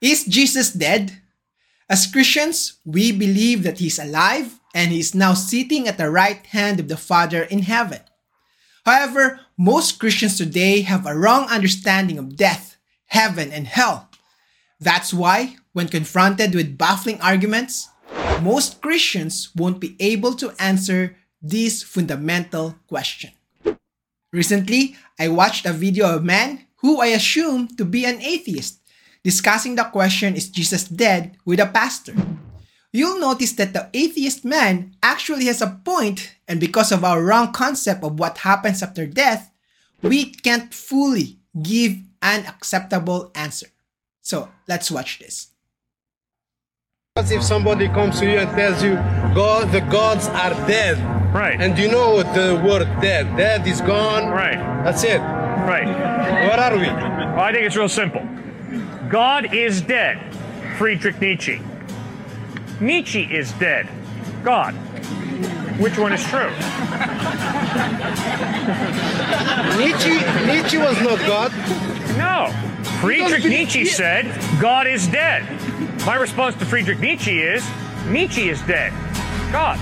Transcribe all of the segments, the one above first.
Is Jesus dead? As Christians, we believe that He's alive and He is now sitting at the right hand of the Father in heaven. However, most Christians today have a wrong understanding of death, heaven, and hell. That's why, when confronted with baffling arguments, most Christians won't be able to answer this fundamental question. Recently, I watched a video of a man who I assume to be an atheist discussing the question Is Jesus dead with a pastor? You'll notice that the atheist man actually has a point, and because of our wrong concept of what happens after death, we can't fully give an acceptable answer. So let's watch this. If somebody comes to you and tells you, God, the gods are dead. Right. And you know the word dead. Dead is gone. Right. That's it. Right. Where are we? Well, I think it's real simple. God is dead. Friedrich Nietzsche. Nietzsche is dead. God. Which one is true? Nietzsche, Nietzsche was not God. No. Friedrich Nietzsche he- said God is dead. My response to Friedrich Nietzsche is Nietzsche is dead. God.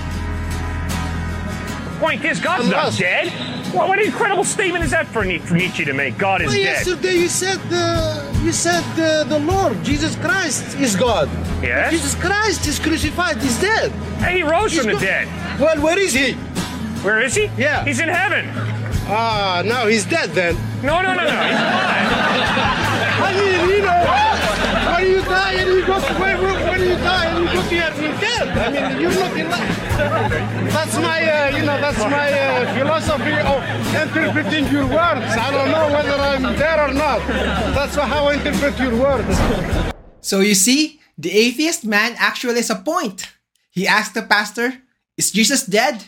Point is, God's not dead. What, what incredible statement is that for, Nie- for Nietzsche to make? God is Well, dead. yesterday you said the you said the, the Lord Jesus Christ is God. Yes? Jesus Christ is crucified. He's dead. Hey, he rose He's from the dead. Well, where is he? Where is he? Yeah. He's in heaven. Ah, now he's dead then. No, no, no, no. He's alive. I mean, you know, when you die and you go to when, when you die and you go to you're dead. I mean, you're not alive. That's my, uh, you know, that's my uh, philosophy of interpreting your words. I don't know whether I'm there or not. That's how I interpret your words. So you see, the atheist man actually has a point. He asked the pastor, Is Jesus dead?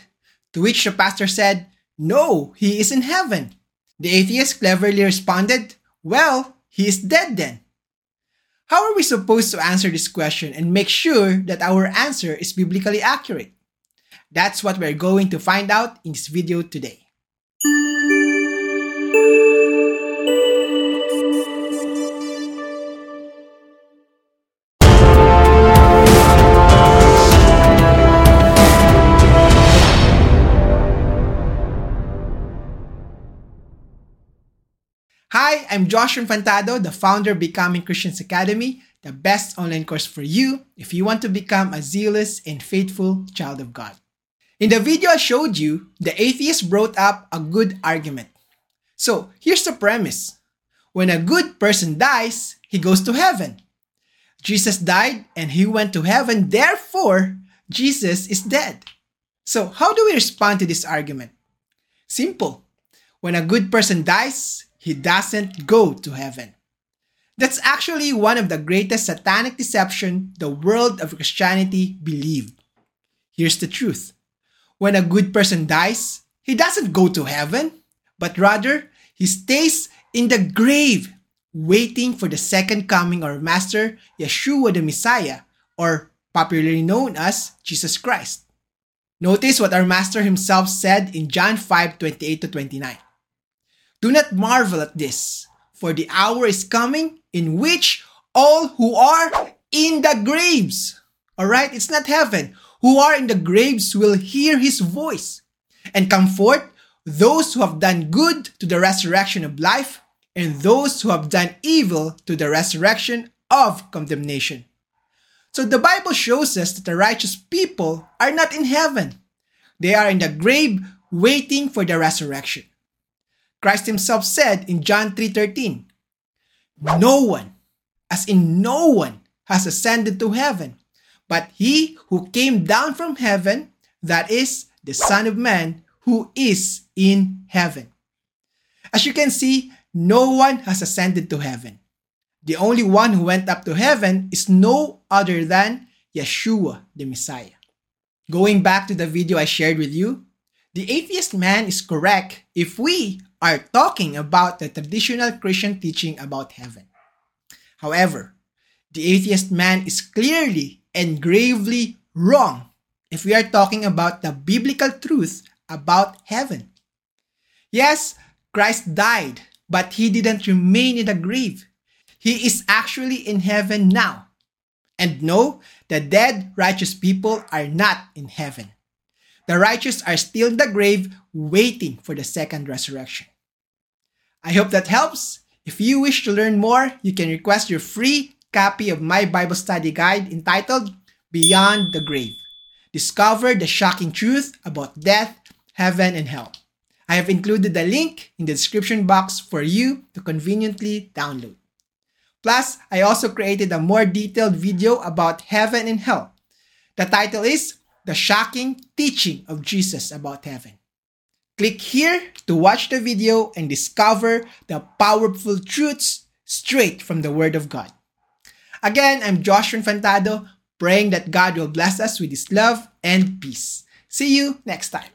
To which the pastor said, No, he is in heaven. The atheist cleverly responded, Well, he is dead then. How are we supposed to answer this question and make sure that our answer is biblically accurate? That's what we're going to find out in this video today. I'm Josh Infantado, the founder of Becoming Christians Academy, the best online course for you if you want to become a zealous and faithful child of God. In the video I showed you, the atheist brought up a good argument. So here's the premise when a good person dies, he goes to heaven. Jesus died and he went to heaven, therefore, Jesus is dead. So, how do we respond to this argument? Simple. When a good person dies, he doesn't go to heaven. That's actually one of the greatest satanic deception the world of Christianity believed. Here's the truth. When a good person dies, he doesn't go to heaven, but rather he stays in the grave waiting for the second coming of our master Yeshua the Messiah or popularly known as Jesus Christ. Notice what our master himself said in John 5:28 to 29. Do not marvel at this, for the hour is coming in which all who are in the graves, all right, it's not heaven, who are in the graves will hear his voice and come forth, those who have done good to the resurrection of life and those who have done evil to the resurrection of condemnation. So the Bible shows us that the righteous people are not in heaven. They are in the grave waiting for the resurrection. Christ himself said in John 3:13, "No one, as in no one, has ascended to heaven, but he who came down from heaven, that is the Son of Man who is in heaven." As you can see, no one has ascended to heaven. The only one who went up to heaven is no other than Yeshua the Messiah. Going back to the video I shared with you, the atheist man is correct if we are talking about the traditional Christian teaching about heaven. However, the atheist man is clearly and gravely wrong if we are talking about the biblical truth about heaven. Yes, Christ died, but he didn't remain in the grave. He is actually in heaven now. And no, the dead righteous people are not in heaven. The righteous are still in the grave waiting for the second resurrection. I hope that helps. If you wish to learn more, you can request your free copy of my Bible study guide entitled Beyond the Grave. Discover the shocking truth about death, heaven, and hell. I have included the link in the description box for you to conveniently download. Plus, I also created a more detailed video about heaven and hell. The title is The Shocking Teaching of Jesus About Heaven. Click here to watch the video and discover the powerful truths straight from the Word of God. Again, I'm Joshua Infantado, praying that God will bless us with His love and peace. See you next time.